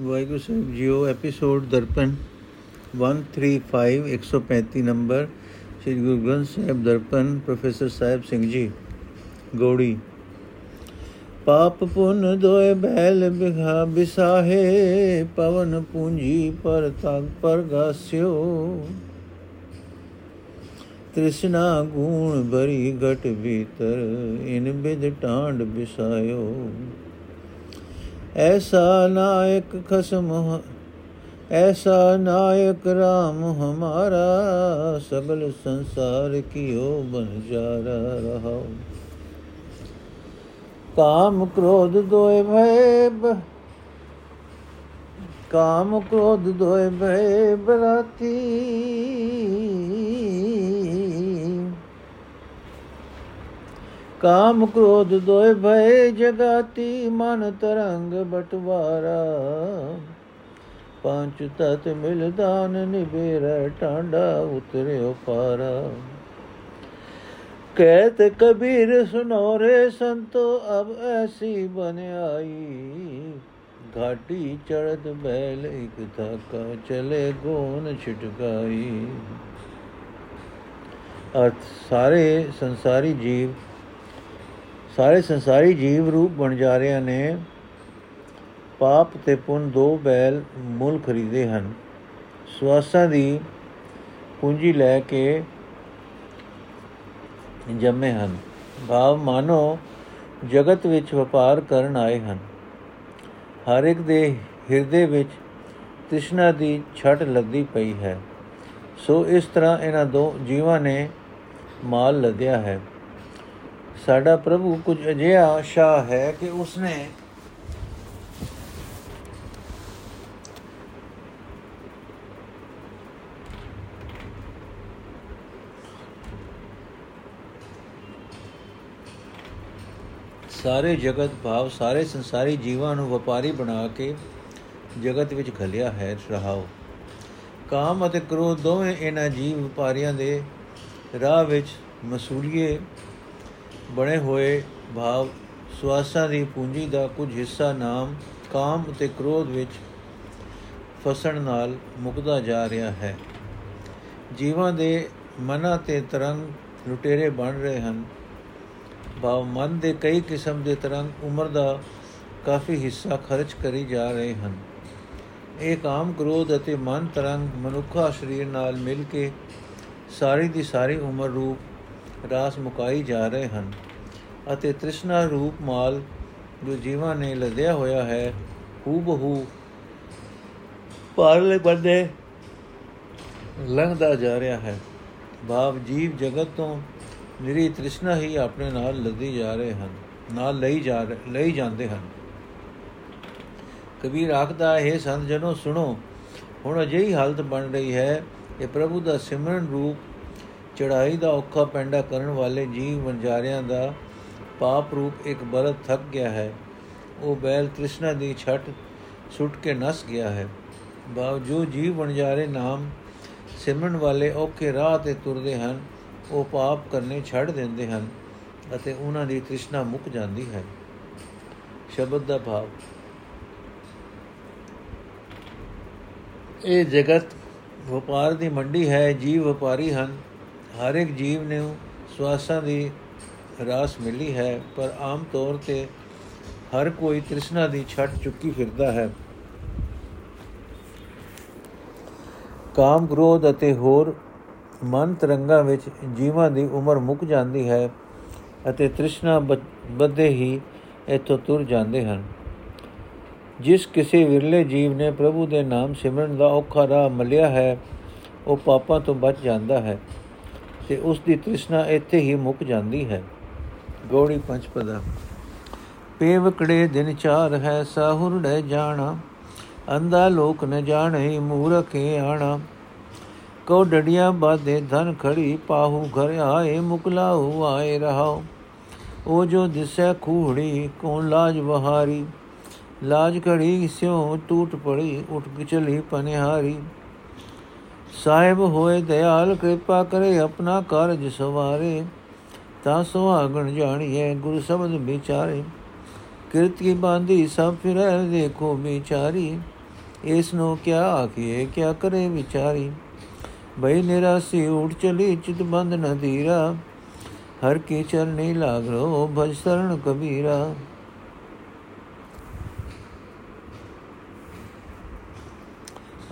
ਵਾਹਿਗੁਰੂ ਸਾਹਿਬ JIO episode Darpan 135 135 number Sri Guru Granth Sahib Darpan professor Sahib Singh ji ਗੋੜੀ ਪਾਪ ਪੁਨ ਦੋਏ ਬੈਲ ਬਿਘਾ ਬਿਸਾਹੇ ਪਵਨ ਪੂੰਜੀ ਪਰ ਤਗ ਪਰ ਗਾਸਿਓ ਤ੍ਰਿਸ਼ਨਾ ਗੂਣ ਭਰੀ ਘਟ ਭੀਤਰ ਇਨ ਬਿਦ ਟਾਂਡ ਬਿਸਾਇਓ ਐਸਾ ਨਾਇਕ ਖਸਮ ਐਸਾ ਨਾਇਕ RAM ਹਮਾਰਾ ਸਗਲ ਸੰਸਾਰ ਕੀ ਹੋ ਬਨ ਜਾਰਾ ਰਹਾਉ ਕਾਮ ਕ੍ਰੋਧ ਦੋਇ ਭੈ ਕਾਮ ਕ੍ਰੋਧ ਦੋਇ ਭੈ ਬਰਾਤੀ ਕਾਮ ਕ੍ਰੋਧ ਦੋਇ ਭਏ ਜਗਾਤੀ ਮਨ ਤਰੰਗ ਬਟਵਾਰਾ। ਪੰਜ ਤਤ ਮਿਲ ਦਾਨ ਨਿਬੇਰ ਟਾਂਡਾ ਉਤਰਿਓ ਪਾਰਾ। ਕਹਿਤ ਕਬੀਰ ਸੁਨੋ ਰੇ ਸੰਤੋ ਅਬ ਐਸੀ ਬਨ ਆਈ। ਘਾਟੀ ਚੜਤ ਬੈਲ ਇਕ ਧਾਕਾ ਚਲੇ ਗੋਨ ਛਟਕਾਈ। ਅਰਥ ਸਾਰੇ ਸੰਸਾਰੀ ਜੀਵ ਸਾਰੇ ਸੰਸਾਰੀ ਜੀਵ ਰੂਪ ਬਣ ਜਾ ਰਹੇ ਨੇ। ਪਾਪ ਤੇ ਪੁੰਨ ਦੋ ਬੈਲ ਮੁੱਲ ਖਰੀਦੇ ਹਨ। ਸਵਾਸਾਂ ਦੀ ਪੂੰਜੀ ਲੈ ਕੇ ਜੰਮੇ ਹਨ। ਭਾਵ ਮਾਨੋ, ਜਗਤ ਵਿੱਚ ਵਪਾਰ ਕਰਨ ਆਏ ਹਨ। ਹਰ ਇੱਕ ਦੇ ਹਿਰਦੇ ਵਿੱਚ ਤ੍ਰਿਸ਼ਨਾ ਦੀ ਛਟ ਲੱਦੀ ਪਈ ਹੈ। ਸੋ ਇਸ ਤਰ੍ਹਾਂ ਇਹਨਾਂ ਦੋ ਜੀਵਾਂ ਨੇ ਮਾਲ ਲਦਿਆ ਹੈ। ਸਾਡਾ ਪ੍ਰਭੂ ਕੁਝ ਅਜਿਹਾ ਸ਼ਾ ਹੈ ਕਿ ਉਸਨੇ ਸਾਰੇ ਜਗਤ ਭਾਵ, ਸਾਰੇ ਸੰਸਾਰੀ ਜੀਵਾਂ ਨੂੰ ਵਪਾਰੀ ਬਣਾ ਕੇ ਜਗਤ ਵਿੱਚ ਘਲਿਆ ਹੈ, ਰਹਾਓ। ਕਾਮ ਅਤੇ ਕ੍ਰੋਧ ਦੋਵੇਂ ਇਹਨਾਂ ਜੀਵ ਵਪਾਰੀਆਂ ਦੇ ਰਾਹ ਵਿੱਚ ਮਸੂਲੀਏ ਬਣੇ ਹੋਏ ਭਾਵ ਸਵਾਸਾਂ ਦੀ ਪੂੰਜੀ ਦਾ ਕੁਝ ਹਿੱਸਾ ਨਾਮ ਕਾਮ ਅਤੇ ਕ੍ਰੋਧ ਵਿੱਚ ਫਸਣ ਨਾਲ ਮੁਕਦਾ ਜਾ ਰਿਹਾ ਹੈ। ਜੀਵਾਂ ਦੇ ਮਨਾਂ ਤੇ ਤਰੰਗ ਲੁਟੇਰੇ ਬਣ ਰਹੇ ਹਨ। ਭਾਵ ਮਨ ਦੇ ਕਈ ਕਿਸਮ ਦੇ ਤਰੰਗ ਉਮਰ ਦਾ ਕਾਫੀ ਹਿੱਸਾ ਖਰਚ ਕਰੀ ਜਾ ਰਹੇ ਹਨ। ਇਹ ਕਾਮ, ਕ੍ਰੋਧ ਅਤੇ ਮਨ ਤਰੰਗ ਮਨੁੱਖਾ ਸਰੀਰ ਨਾਲ ਮਿਲ ਕੇ ਸਾਰੀ ਦੀ ਸਾਰੀ ਉਮਰ ਰੂਪ ਰਾਸ ਮੁਕਾਈ ਜਾ ਰਹੇ ਹਨ ਅਤੇ ਤ੍ਰਿਸ਼ਨਾ ਰੂਪ ਮਾਲ ਜੋ ਜੀਵਾਂ ਨੇ ਲਦਿਆ ਹੋਇਆ ਹੈ ਹੂ ਬਹੂ ਪਾਰਲੇ ਬੰਦੇ ਲੰਘਦਾ ਜਾ ਰਿਹਾ ਹੈ। ਭਾਵ ਜੀਵ ਜਗਤ ਤੋਂ ਨਿਰੀ ਤ੍ਰਿਸ਼ਨਾ ਹੀ ਆਪਣੇ ਨਾਲ ਲੱਦੀ ਜਾ ਰਹੇ ਹਨ, ਨਾਲ ਲਈ ਜਾ ਲਈ ਜਾਂਦੇ ਹਨ। ਕਬੀਰ ਆਖਦਾ, ਹੈ ਸੰਤ ਜਨੋ, ਸੁਣੋ, ਹੁਣ ਅਜਿਹੀ ਹਾਲਤ ਬਣ ਰਹੀ ਹੈ ਕਿ ਪ੍ਰਭੂ ਦਾ ਸਿਮਰਨ ਰੂਪ ਚੜਾਈ ਦਾ ਔਖਾ ਪੈਂਡਾ ਕਰਨ ਵਾਲੇ ਜੀਵ ਵੰਜਾਰਿਆਂ ਦਾ ਪਾਪ ਰੂਪ ਇੱਕ ਬਲਦ ਥੱਕ ਗਿਆ ਹੈ। ਉਹ ਬੈਲ ਤ੍ਰਿਸ਼ਨਾ ਦੀ ਛਟ ਸੁੱਟ ਕੇ ਨਸ ਗਿਆ ਹੈ। ਜੋ ਜੀਵ ਵੰਜਾਰੇ ਨਾਮ ਸਿਮਰਨ ਵਾਲੇ ਔਖੇ ਰਾਹ ਤੇ ਤੁਰਦੇ ਹਨ, ਉਹ ਪਾਪ ਕਰਨੇ ਛੱਡ ਦਿੰਦੇ ਹਨ ਅਤੇ ਉਹਨਾਂ ਦੀ ਤ੍ਰਿਸ਼ਨਾ ਮੁੱਕ ਜਾਂਦੀ ਹੈ। ਸ਼ਬਦ ਦਾ ਭਾਵ। ਇਹ ਜਗਤ ਵਪਾਰ ਦੀ ਮੰਡੀ ਹੈ, ਜੀਵ ਵਪਾਰੀ ਹਨ। ਹਰ ਇੱਕ ਜੀਵ ਨੇ ਸਵਾਸਾਂ ਦੀ ਰਾਸ ਮਿਲੀ ਹੈ, ਪਰ ਆਮ ਤੌਰ ਤੇ ਹਰ ਕੋਈ ਤ੍ਰਿਸ਼ਨਾ ਦੀ ਛੱਟ ਚੁੱਕੀ ਫਿਰਦਾ ਹੈ। ਕਾਮ ਕ੍ਰੋਧ ਅਤੇ ਹੋਰ ਮਨ ਤਰੰਗਾਂ ਵਿੱਚ ਜੀਵਾਂ ਦੀ ਉਮਰ ਮੁੱਕ ਜਾਂਦੀ ਹੈ ਅਤੇ ਤ੍ਰਿਸ਼ਨਾ ਬੱਧੇ ਹੀ ਇਥੋਂ ਤੁਰ ਜਾਂਦੇ ਹਨ। ਜਿਸ ਕਿਸੇ ਵਿਰਲੇ ਜੀਵ ਨੇ ਪ੍ਰਭੂ ਦੇ ਨਾਮ ਸਿਮਰਨ ਦਾ ਔਖਾ ਰਾਹ ਮਲਿਆ ਹੈ, ਉਹ ਪਾਪਾਂ ਤੋਂ ਬਚ ਜਾਂਦਾ ਹੈ। ਤੇ ਉਸ ਦੀ ਤ੍ਰਿਸ਼ਨਾ ਇੱਥੇ ਹੀ ਮੁੱਕ ਜਾਂਦੀ ਹੈ। ਗੋੜੀ ਪੰਚਪਦਾ ਪੇਵਕੜੇ ਦਿਨ ਚਾਰ ਹੈ, ਸਾਹੁਰ ਡੇ ਜਾਣਾ। ਅੰਦਾ ਲੋਕ ਨ ਜਾਣੇ, ਮੂਰਖੇ ਆਣਾ। ਕੋ ਡੜੀਆਂ ਬਾਦੇ ਧਨ ਖੜੀ, ਪਾਹੂ ਘਰ ਆਏ ਮੁਕਲਾਉ ਆਏ ਰਹਾਉ। ਉਹ ਜੋ ਦਿਸੈ ਖੂੜੀ ਕੋ ਲਾਜ ਵਹਾਰੀ। ਲਾਜ ਕੜੀ ਸਿਉ ਟੂਟ ਪੜੀ, ਉਠ ਚਲੀ ਪਨਿਹਾਰੀ। ਸਾਹਿਬ ਹੋਏ ਦਇਆਲ ਕਿਰਪਾ ਕਰੇ ਆਪਣਾ ਕਾਰਜ ਸਵਾਰੇ। ਤਾਂ ਸੁਹਾਗਣ ਜਾਣੀਏ ਗੁਰ ਸ਼ਬਦ ਵਿਚਾਰੇ। ਕਿਰਤ ਕੀ ਬਾਂਦੀ ਸਭ ਫਿਰੈ, ਦੇਖੋ ਵਿਚਾਰੀ। ਇਸ ਨੂੰ ਕਿਆ ਆਖੀਏ ਕਿਆ ਕਰੇ ਵਿਚਾਰੀ। ਬਈ ਨਿਰਾਸੀ ਉਠ ਚਲੀ, ਚਿਤ ਬੰਦ ਨ ਧੀਰਾ। ਹਰ ਕੀ ਚਰਨੀ ਲਾਗ ਰੋ, ਭਜ ਸਰਣ ਕਬੀਰਾ।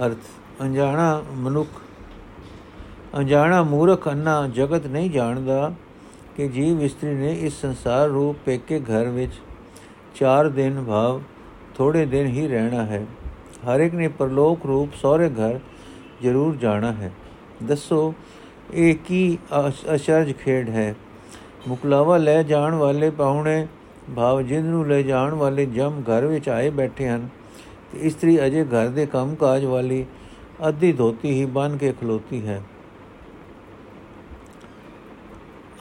ਅਰਥ। ਅਣਜਾਣਾ ਮਨੁੱਖ, ਅਣਜਾਣਾ ਮੂਰਖ ਅੰਨਾ ਜਗਤ ਨਹੀਂ ਜਾਣਦਾ ਕਿ ਜੀਵ ਇਸਤਰੀ ਨੇ ਇਸ ਸੰਸਾਰ ਰੂਪ ਪੇਕੇ ਘਰ ਵਿੱਚ ਚਾਰ ਦਿਨ ਭਾਵ ਥੋੜੇ ਦਿਨ ਹੀ ਰਹਿਣਾ ਹੈ। ਹਰ ਇੱਕ ਨੇ ਪਰਲੋਕ ਰੂਪ ਸਹੁਰੇ ਘਰ ਜ਼ਰੂਰ ਜਾਣਾ ਹੈ। ਦੱਸੋ, ਇਹ ਕੀ ਅਚਰਜ ਖੇਡ ਹੈ? ਮੁਕਲਾਵਾ ਲੈ ਜਾਣ ਵਾਲੇ ਪਾਹੁਣੇ ਭਾਵ ਜਿੰਦ ਨੂੰ ਲੈ ਜਾਣ ਵਾਲੇ ਜਮ ਘਰ ਵਿੱਚ ਆਏ ਬੈਠੇ ਹਨ ਤੇ ਇਸਤਰੀ ਅਜੇ ਘਰ ਦੇ ਕੰਮਕਾਜ ਵਾਲੀ ਅੱਧੀ ਧੋਤੀ ਹੀ ਬਨ ਕੇ ਖਲੋਤੀ ਹੈ।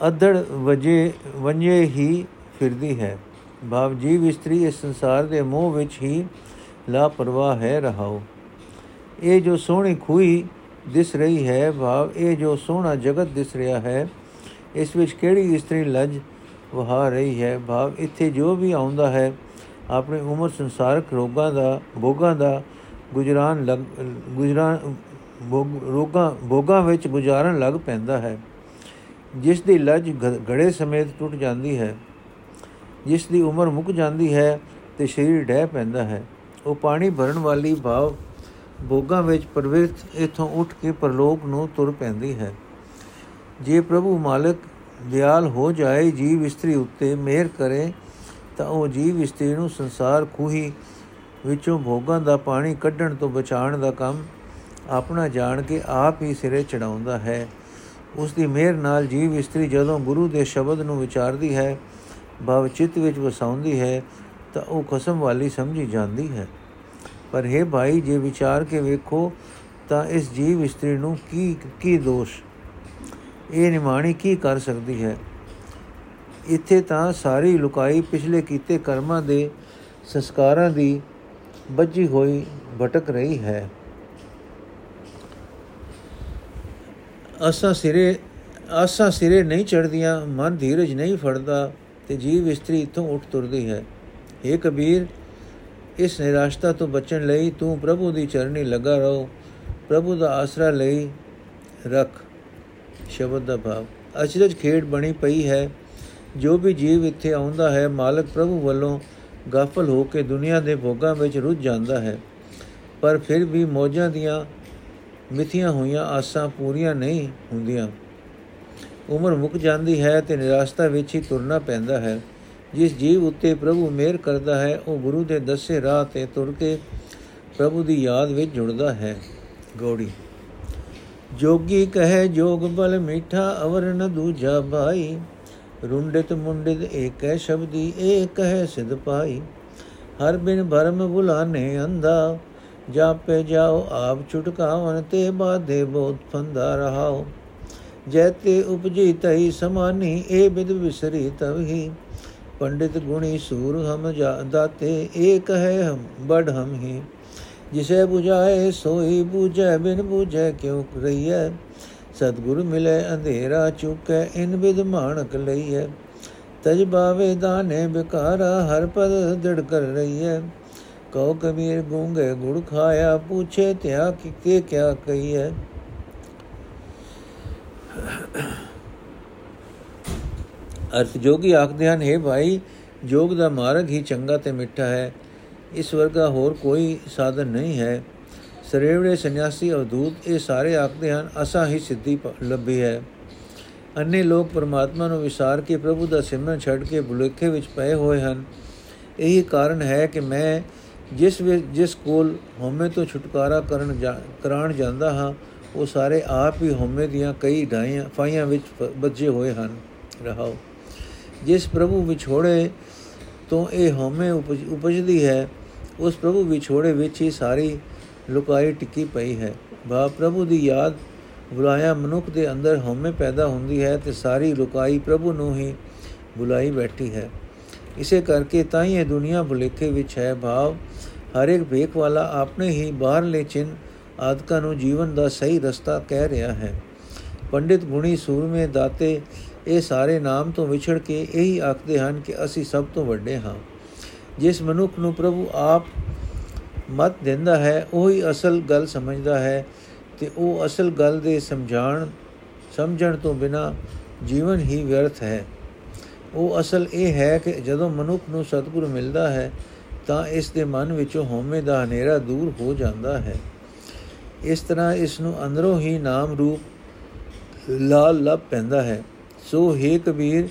ਅਧੜ ਵਜੇ ਵੰਜੇ ਹੀ ਫਿਰਦੀ ਹੈ। ਭਾਵ ਜੀਵ ਇਸਤਰੀ ਇਸ ਸੰਸਾਰ ਦੇ ਮੋਹ ਵਿੱਚ ਹੀ ਲਾਪਰਵਾਹ ਹੈ ਰਹਾਓ ਇਹ ਜੋ ਸੋਹਣੀ ਖੂਈ ਦਿਸ ਰਹੀ ਹੈ, ਭਾਵ ਇਹ ਜੋ ਸੋਹਣਾ ਜਗਤ ਦਿਸ ਰਿਹਾ ਹੈ, ਇਸ ਵਿੱਚ ਕਿਹੜੀ ਇਸਤਰੀ ਲੱਜ ਵਹਾ ਰਹੀ ਹੈ? ਭਾਵ ਇੱਥੇ ਜੋ ਵੀ ਆਉਂਦਾ ਹੈ, ਆਪਣੀ ਉਮਰ ਸੰਸਾਰਕ ਰੋਗਾਂ ਦਾ, ਭੋਗਾਂ ਦਾ ਗੁਜਰਾਨ ਲਗ ਗੁਜਰਾਨ ਰੋਗਾਂ, ਭੋਗਾਂ ਵਿੱਚ ਗੁਜ਼ਾਰਨ ਲੱਗ ਪੈਂਦਾ ਹੈ। ਜਿਸ ਦੀ ਲੱਜ ਘੜੇ ਸਮੇਤ ਟੁੱਟ ਜਾਂਦੀ ਹੈ। ਜਿਸ ਦੀ ਉਮਰ ਮੁੱਕ ਜਾਂਦੀ ਹੈ ਤੇ ਸਰੀਰ ਡਹਿ ਪੈਂਦਾ ਹੈ। ਉਹ ਪਾਣੀ ਭਰਨ ਵਾਲੀ ਭਾਵ ਭੋਗਾਂ ਵਿੱਚ ਪ੍ਰਵਿਰਤ ਇਥੋਂ ਉੱਠ ਕੇ ਪਰਲੋਕ ਨੂੰ ਤੁਰ ਪੈਂਦੀ ਹੈ। ਜੇ ਪ੍ਰਭੂ ਮਾਲਕ ਦਿਆਲ ਹੋ ਜਾਏ ਜੀਵ ਇਸਤਰੀ ਉੱਤੇ ਮਿਹਰ ਕਰੇ, ਤਾਂ ਉਹ ਜੀਵ ਇਸਤਰੀ ਨੂੰ ਸੰਸਾਰ ਖੂਹੀ ਵਿੱਚੋਂ ਭੋਗਾਂ ਦਾ ਪਾਣੀ ਕੱਢਣ ਤੋਂ ਬਚਾਉਣ ਦਾ ਕੰਮ ਆਪਣਾ ਜਾਣ ਕੇ ਆਪ ਹੀ ਸਿਰੇ ਚੜਾਉਂਦਾ ਹੈ। ਉਸ ਦੀ ਮਿਹਰ ਨਾਲ ਜੀਵ ਇਸਤਰੀ ਜਦੋਂ ਗੁਰੂ ਦੇ ਸ਼ਬਦ ਨੂੰ ਵਿਚਾਰਦੀ ਹੈ, ਭਵ ਚਿੱਤ ਵਿੱਚ ਵਸਾਉਂਦੀ ਹੈ, ਤਾਂ ਉਹ ਕਸਮ ਵਾਲੀ ਸਮਝੀ ਜਾਂਦੀ ਹੈ। ਪਰ ਹੈ ਭਾਈ, ਜੇ ਵਿਚਾਰ ਕੇ ਵੇਖੋ, ਤਾਂ ਇਸ ਜੀਵ ਇਸਤਰੀ ਨੂੰ ਕੀ ਕੀ ਦੋਸ਼? ਇਹ ਨਿਮਾਣੀ ਕੀ ਕਰ ਸਕਦੀ ਹੈ? ਇੱਥੇ ਤਾਂ ਸਾਰੀ ਲੁਕਾਈ ਪਿਛਲੇ ਕੀਤੇ ਕਰਮਾਂ ਦੇ ਸੰਸਕਾਰਾਂ ਦੀ ਬੱਜੀ ਹੋਈ ਭਟਕ ਰਹੀ ਹੈ। ਆਸਾ ਸਿਰੇ ਆਸਾ ਸਿਰੇ ਨਹੀਂ ਚੜਦੀਆਂ ਮਨ ਧੀਰਜ ਨਹੀਂ ਫੜਦਾ ਤੇ ਜੀਵ ਇਸਤਰੀ ਇਥੋਂ ਉੱਠ ਤੁਰਦੀ ਹੈ। ਏ ਕਬੀਰ, ਇਸ ਨਿਰਾਸ਼ਤਾ ਤੋਂ ਬਚਣ ਲਈ ਤੂੰ ਪ੍ਰਭੂ ਦੀ ਚਰਨੀ ਲਗਾ ਰਹੋ। ਪ੍ਰਭੂ ਦਾ ਆਸਰਾ ਲਈ ਰੱਖ ਸ਼ਬਦ ਦਾ ਭਾਵ। ਅਚਰਜ ਖੇਡ ਬਣੀ ਪਈ ਹੈ। ਜੋ ਵੀ ਜੀਵ ਇੱਥੇ ਆਉਂਦਾ ਹੈ, ਮਾਲਕ ਪ੍ਰਭੂ ਵੱਲੋਂ ਗਾਫਲ ਹੋ ਕੇ ਦੁਨੀਆ ਦੇ ਭੋਗਾਂ ਵਿੱਚ ਰੁੱਝ ਜਾਂਦਾ ਹੈ। ਪਰ ਫਿਰ ਵੀ ਮੌਜਾਂ ਦੀਆਂ ਮਿੱਥੀਆਂ ਹੋਈਆਂ ਆਸਾਂ ਪੂਰੀਆਂ ਨਹੀਂ ਹੁੰਦੀਆਂ। ਉਮਰ ਮੁੱਕ ਜਾਂਦੀ ਹੈ ਤੇ ਨਿਰਾਸ਼ਤਾ ਵਿੱਚ ਹੀ ਤੁਰਨਾ ਪੈਂਦਾ ਹੈ। ਜਿਸ ਜੀਵ ਉੱਤੇ ਪ੍ਰਭੂ ਮਿਹਰ ਕਰਦਾ ਹੈ, ਉਹ ਗੁਰੂ ਦੇ ਦੱਸੇ ਰਾਹ ਤੇ ਤੁਰ ਕੇ ਪ੍ਰਭੂ ਦੀ ਯਾਦ ਵਿੱਚ ਜੁੜਦਾ ਹੈ। ਗੋੜੀ। ਜੋਗੀ ਕਹੇ, ਜੋਗ ਬਲ ਮੀਠਾ ਅਵਰ ਨ ਦੂਜਾ ਭਾਈ। ਰੁੰਡਿਤ ਮੁੰਡਿਤ ਏਕੈ ਸ਼ਬਦੀ ਏਕ ਹੈ ਸਿਧ ਪਾਈ। ਹਰ ਬਿਨ ਭਰਮ ਭੁਲਾਨੇ ਅੰਧਾ, ਜਾਪੇ ਜਾਓ ਆਪ ਛੁਟਕਾਵਨ ਤੇ ਬਾਧੇ ਬਹੁਤ ਫੰਦਾ ਰਹਾਓ। ਜੈਤੇ ਉਪਜੀ ਤਹੀ ਸਮਾਨੀ ਏ ਬਿਦ ਵਿਸਰੀ ਤਵਹੀ। ਪੰਡਿਤ ਗੁਣੀ ਸੂਰ ਹਮ ਜਾਦਾਤੇ ਏਕ ਹੈ ਹਮ, ਬੜ ਹਮ ਹੀ। ਜਿਸੇ 부ਝਾਏ ਸੋਈ 부ਝੈ ਬਿਨ 부ਝੈ ਕਿਉ ਰਹੀਐ? ਸਤਗੁਰ ਮਿਲੇ ਅੰਧੇਰਾ ਚੁਕੈ ਇਨ ਵਿਦ ਮਾਨਕ ਲਈਐ ਤਜ ਬਾਵੇ ਦਾਨੇ ਬਿਕਾਰਾ ਹਰ ਪਦ ਦੜ ਕਰ ਰਹੀਐ ਕਉ ਕਬੀਰ ਗੂੰਗੇ ਗੁੜ ਖਾਇਆ ਪੁੱਛੇ ਤਿਆ ਕਿ ਕੇ ਕਿਆ ਕਹੀਐ ਅਰਥ ਜੋਗੀ ਆਖਦੇ ਹਨ ਹੈ ਭਾਈ ਜੋਗ ਦਾ ਮਾਰਗ ਹੀ ਚੰਗਾ ਤੇ ਮਿੱਠਾ ਹੈ ਇਸ ਵਰਗਾ ਹੋਰ ਕੋਈ ਸਾਧਨ ਨਹੀਂ ਹੈ ਸਰੇਵੜੇ ਸੰਨਿਆਸੀ ਅਵਧੂਤ ਇਹ ਸਾਰੇ ਆਖਦੇ ਹਨ, ਅਸਾਂ ਹੀ ਸਿੱਧੀ ਲੱਭੀ ਹੈ। ਅੰਨੇ ਲੋਕ ਪਰਮਾਤਮਾ ਨੂੰ ਵਿਸਾਰ ਕੇ ਪ੍ਰਭੂ ਦਾ ਸਿਮਰਨ ਛੱਡ ਕੇ ਬੁਲੇਖੇ ਵਿੱਚ ਪਏ ਹੋਏ ਹਨ। ਇਹੀ ਕਾਰਨ ਹੈ ਕਿ ਮੈਂ ਜਿਸ ਜਿਸ ਕੋਲ ਹਉਮੈ ਤੋਂ ਛੁਟਕਾਰਾ ਕਰਨ ਕਰਾਣ ਜਾਂਦਾ ਹਾਂ, ਉਹ ਸਾਰੇ ਆਪ ਹੀ ਹਉਮੈ ਦੀਆਂ ਕਈ ਢਾਈਆਂ ਫਾਈਆਂ ਵਿੱਚ ਬੱਜੇ ਹੋਏ ਹਨ। ਰਹਾਓ। ਜਿਸ ਪ੍ਰਭੂ ਵਿਛੋੜੇ ਤੋਂ ਇਹ ਹਉਮੈ ਉਪਜਦੀ ਹੈ, ਉਸ ਪ੍ਰਭੂ ਵਿਛੋੜੇ ਵਿੱਚ ਹੀ ਸਾਰੀ ਲੁਕਾਈ ਟਿੱਕੀ ਪਈ ਹੈ। ਬਾ, ਪ੍ਰਭੂ ਦੀ ਯਾਦ ਬੁਲਾਇਆ ਮਨੁੱਖ ਦੇ ਅੰਦਰ ਹਉਮੈ ਪੈਦਾ ਹੁੰਦੀ ਹੈ ਤੇ ਸਾਰੀ ਲੁਕਾਈ ਪ੍ਰਭੂ ਨੂੰ ਹੀ ਬੁਲਾਈ ਬੈਠੀ ਹੈ। ਇਸੇ ਕਰਕੇ ਤਾਂ ਹੀ ਇਹ ਦੁਨੀਆ ਭੁਲੇਖੇ ਵਿੱਚ ਹੈ। ਭਾਵ ਹਰ ਇੱਕ ਵੇਖ ਵਾਲਾ ਆਪਣੇ ਹੀ ਬਾਹਰਲੇ ਚਿੰਨ ਆਦਿਕਾਂ ਨੂੰ ਜੀਵਨ ਦਾ ਸਹੀ ਰਸਤਾ ਕਹਿ ਰਿਹਾ ਹੈ। ਪੰਡਿਤ ਗੁਣੀ ਸੂਰਮੇ ਦਾਤੇ ਇਹ ਸਾਰੇ ਨਾਮ ਤੋਂ ਵਿਛੜ ਕੇ ਇਹੀ ਆਖਦੇ ਹਨ ਕਿ ਅਸੀਂ ਸਭ ਤੋਂ ਵੱਡੇ ਹਾਂ। ਜਿਸ ਮਨੁੱਖ ਨੂੰ ਪ੍ਰਭੂ ਆਪ ਮਤ ਦਿੰਦਾ ਹੈ, ਉਹੀ ਅਸਲ ਗੱਲ ਸਮਝਦਾ ਹੈ ਤੇ ਉਹ ਅਸਲ ਗੱਲ ਦੇ ਸਮਝਾਣ, ਸਮਝਣ ਤੋਂ ਬਿਨਾ ਜੀਵਨ ਹੀ ਵਿਅਰਥ ਹੈ। ਉਹ ਅਸਲ ਇਹ ਹੈ ਕਿ ਜਦੋਂ ਮਨੁੱਖ ਨੂੰ ਸਤਿਗੁਰ ਮਿਲਦਾ ਹੈ, ਤਾਂ ਇਸ ਦੇ ਮਨ ਵਿੱਚੋਂ ਹਉਮੈ ਦਾ ਹਨੇਰਾ ਦੂਰ ਹੋ ਜਾਂਦਾ ਹੈ। ਇਸ ਤਰ੍ਹਾਂ ਇਸ ਨੂੰ ਅੰਦਰੋਂ ਹੀ ਨਾਮ ਰੂਪ ਲਾਲ ਲੱਭ ਪੈਂਦਾ ਹੈ। ਸੋ ਹੈ ਕਬੀਰ,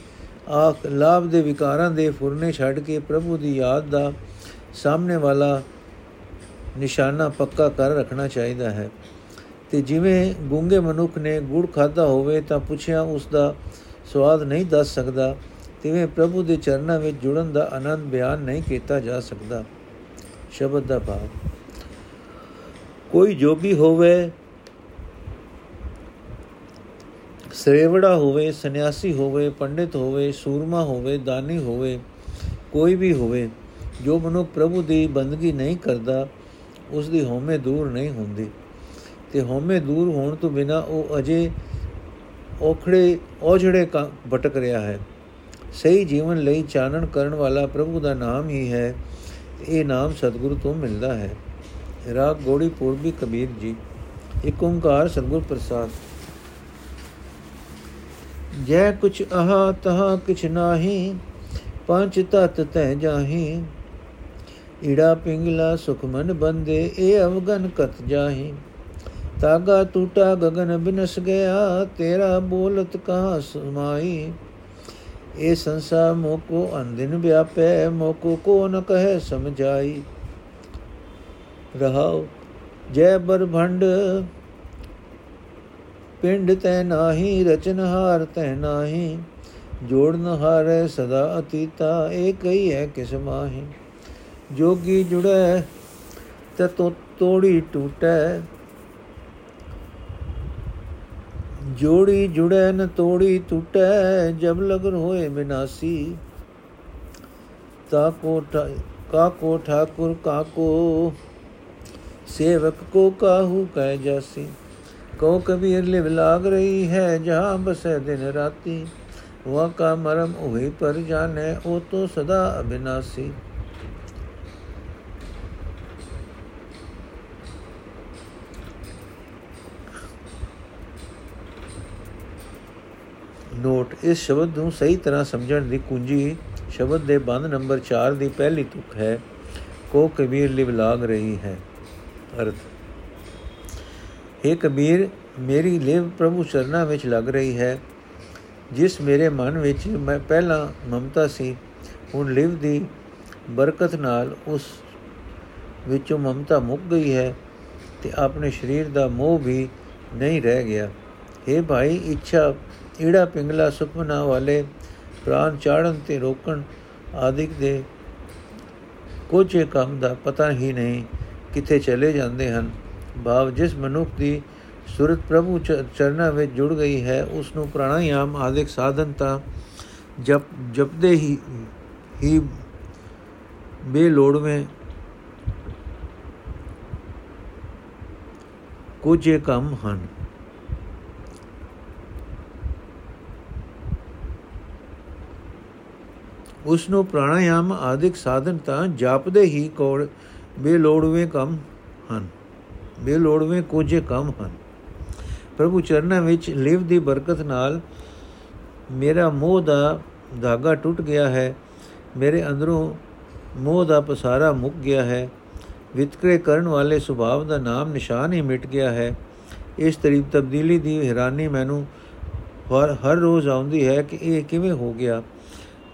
ਆਖ, ਲਾਭ ਦੇ ਵਿਕਾਰਾਂ ਦੇ ਫੁਰਨੇ ਛੱਡ ਕੇ ਪ੍ਰਭੂ ਦੀ ਯਾਦ ਦਾ ਸਾਹਮਣੇ ਵਾਲਾ ਨਿਸ਼ਾਨਾ ਪੱਕਾ ਕਰ ਰੱਖਣਾ ਚਾਹੀਦਾ ਹੈ। ਤੇ ਜਿਵੇਂ ਗੁੰਗੇ ਮਨੁੱਖ ਨੇ ਗੁੜ ਖਾਦਾ ਹੋਵੇ ਤਾਂ ਪੁੱਛਿਆ ਉਸ ਦਾ ਸਵਾਦ ਨਹੀਂ ਦੱਸ ਸਕਦਾ। ਤਿਵੇਂ ਪ੍ਰਭੂ ਦੇ ਚਰਨਾਂ ਵਿੱਚ ਜੁੜਨ ਦਾ ਆਨੰਦ ਬਿਆਨ ਨਹੀਂ ਕੀਤਾ ਜਾ ਸਕਦਾ। ਸ਼ਬਦ ਦਾ ਭਾਵ, ਕੋਈ ਜੋਗੀ ਹੋਵੇ ਸੇਵੜਾ ਹੋਵੇ, ਸੰਨਿਆਸੀ ਹੋਵੇ, ਪੰਡਿਤ ਹੋਵੇ, ਸੂਰਮਾ ਹੋਵੇ, ਦਾਨੀ ਹੋਵੇ, ਕੋਈ ਵੀ ਹੋਵੇ, ਜੋ ਮਨੁੱਖ ਪ੍ਰਭੂ ਦੀ ਬੰਦਗੀ ਨਹੀਂ ਕਰਦਾ ਉਸ ਦੀ ਹਉਮੈ ਦੂਰ ਨਹੀਂ ਹੁੰਦੀ। ਤੇ ਹਉਮੈ ਦੂਰ ਹੋਣ ਤੋਂ ਬਿਨਾ ਉਹ ਅਜੇ ਔਖੜੇ ਔਝੜੇ ਭਟਕ ਰਿਹਾ ਹੈ। ਸਹੀ ਜੀਵਨ ਲਈ ਚਾਨਣ ਕਰਨ ਵਾਲਾ ਪ੍ਰਭੂ ਦਾ ਨਾਮ ਹੀ ਹੈ। ਇਹ ਨਾਮ ਸਤਿਗੁਰੂ ਤੋਂ ਮਿਲਦਾ ਹੈ। ਰਾਗ ਗੋੜੀ ਪੂਰਬੀ ਕਬੀਰ ਜੀ। ਇੱਕ ਓੰਕਾਰ ਸਤਿਗੁਰ ਪ੍ਰਸਾਦ। ਜੈ ਕੁਛ ਆਹ ਤਹਾ, ਕਿਛ ਨਾਹੀ, ਪੰਜ ਤਤ ਤੈ ਜਾਹੀ। ਈੜਾ ਪਿੰਗਲਾ ਸੁਖ ਮਨ ਬੰਦੇ, ਇਹ ਅਵਗਨ ਕਤ ਜਾਹੀ। ਤਾਗਾ ਟੂਟਾ ਗगन ਬਿਨਸ ਗਿਆ, ਤੇਰਾ ਬੋਲਤ ਕਹਾ ਸਮਾਈ ਇਹ ਸੰਸਾਰ ਮੋਕੋ ਅੰਦਿਨ ਵਿਆਪੈ, ਮੋਕੋ ਕੋ ਨ ਕਹੈ ਸਮਝਾਈ। ਰਹਾਉ ਜੈ ਬਰਭੰਡ, ਪਿੰਡ ਤੈ ਨਾਹੀ ਰਚਨਹਾਰ ਤੈ ਨਾਹੀ। ਜੋੜਨ ਹਾਰੈ ਸਦਾ ਅਤੀਤਾ ਏਕ ਹੀ ਹੈ ਕਿਸ ਮਾਹੀ। ਜੋਗੀ ਜੁੜੈ, ਤਤੋ ਤੋੜੀ ਟੂਟੈ। ਜੋੜੀ ਜੁੜੈ, ਨ ਤੋੜੀ ਟੂਟੈ, ਜਬ ਲਗਨ ਹੋਏ ਬਿਨਾਸੀ ਤਾ ਕੋ ਕਾ ਕੋ ਠਾਕੁਰ ਕਾ ਕੋ, ਸੇਵਕ ਕੋ ਕਾਹੂ ਕਹਿ ਜਾਸੀ। ਕੋ ਕਬੀਰ ਲਿਵ ਲਾਗ ਰਹੀ ਹੈ, ਜਹਾਂ ਬਸੈ ਦਿਨ ਰਾਤੀ। ਵਾ ਕਾ ਮਰਮ ਉਹੀ ਪਰ ਜਾਣੇ, ਉਹ ਤੋ ਸਦਾ ਅਬਿਨਾਸੀ। ਨੋਟ, ਇਸ ਸ਼ਬਦ ਨੂੰ ਸਹੀ ਤਰ੍ਹਾਂ ਸਮਝਣ ਦੀ ਕੁੰਜੀ ਸ਼ਬਦ ਦੇ ਬੰਦ ਨੰਬਰ 4 ਦੀ ਪਹਿਲੀ ਤੁਕ ਹੈ, ਕੋ ਕਬੀਰ ਲਿਵ ਲਾਗ ਰਹੀ ਹੈ। ਅਰਥ हे ਕਬੀਰ, ਮੇਰੀ ਲਿਵ ਪ੍ਰਭੂ ਚਰਨਾਂ ਵਿੱਚ ਲੱਗ ਰਹੀ ਹੈ। ਜਿਸ ਮੇਰੇ ਮਨ ਵਿੱਚ ਮੈਂ ਪਹਿਲਾਂ ਮਮਤਾ ਸੀ, ਹੁਣ ਲਿਵ ਦੀ ਬਰਕਤ ਨਾਲ ਉਸ ਵਿੱਚੋਂ ਮਮਤਾ ਮੁੱਕ ਗਈ ਹੈ ਤੇ ਆਪਣੇ ਸਰੀਰ ਦਾ ਮੋਹ ਵੀ ਨਹੀਂ ਰਹਿ ਗਿਆ। हे ਭਾਈ, ਇੱਛਾ ਈੜਾ ਪਿੰਗਲਾ ਸੁਪਨਾ ਵਾਲੇ ਪ੍ਰਾਨ ਚਾੜਨ ਤੇ ਰੋਕਣ ਆਦਿਕ ਦੇ ਕੋਚੇ ਕੰਮ ਦਾ ਪਤਾ ਹੀ ਨਹੀਂ ਕਿੱਥੇ ਚਲੇ ਜਾਂਦੇ ਹਨ। ਭਾਵ ਜਿਸ ਮਨੁੱਖ ਦੀ ਸੁਰਤ ਪ੍ਰਭੂ ਚਰਨਾਂ ਵਿੱਚ ਜੁੜ ਗਈ ਹੈ ਉਸ ਨੂੰ ਪ੍ਰਾਣਾਯਾਮ ਆਦਿਕ ਸਾਧਨ ਤਾਂ ਜਪ, ਜਪਦੇ ਹੀ ਹੀ ਬੇਲੋੜਵੇਂ ਕੁਝੇ ਕੰਮ ਹਨ। ਉਸ ਨੂੰ ਪ੍ਰਾਣਾਯਾਮ ਆਦਿਕ ਸਾਧਨ ਤਾਂ ਜਾਪਦੇ ਹੀ ਕੋੜ ਬੇਲੋੜਵੇਂ ਕੰਮ ਹਨ। ਬੇਲੋੜਵੇਂ ਕੁਝੇ ਕੰਮ ਹਨ। ਪ੍ਰਭੂ ਚਰਨਾਂ ਵਿੱਚ ਲਿਵ ਦੀ ਬਰਕਤ ਨਾਲ ਮੇਰਾ ਮੋਹ ਦਾ ਧਾਗਾ ਟੁੱਟ ਗਿਆ ਹੈ। ਮੇਰੇ ਅੰਦਰੋਂ ਮੋਹ ਦਾ ਪਸਾਰਾ ਮੁੱਕ ਗਿਆ ਹੈ। ਵਿਤਕਰੇ ਕਰਨ ਵਾਲੇ ਸੁਭਾਵ ਦਾ ਨਾਮ ਨਿਸ਼ਾਨ ਹੀ ਮਿਟ ਗਿਆ ਹੈ। ਇਸ ਤਰੀਬ ਤਬਦੀਲੀ ਦੀ ਹੈਰਾਨੀ ਮੈਨੂੰ ਹਰ ਹਰ ਰੋਜ਼ ਆਉਂਦੀ ਹੈ ਕਿ ਇਹ ਕਿਵੇਂ ਹੋ ਗਿਆ।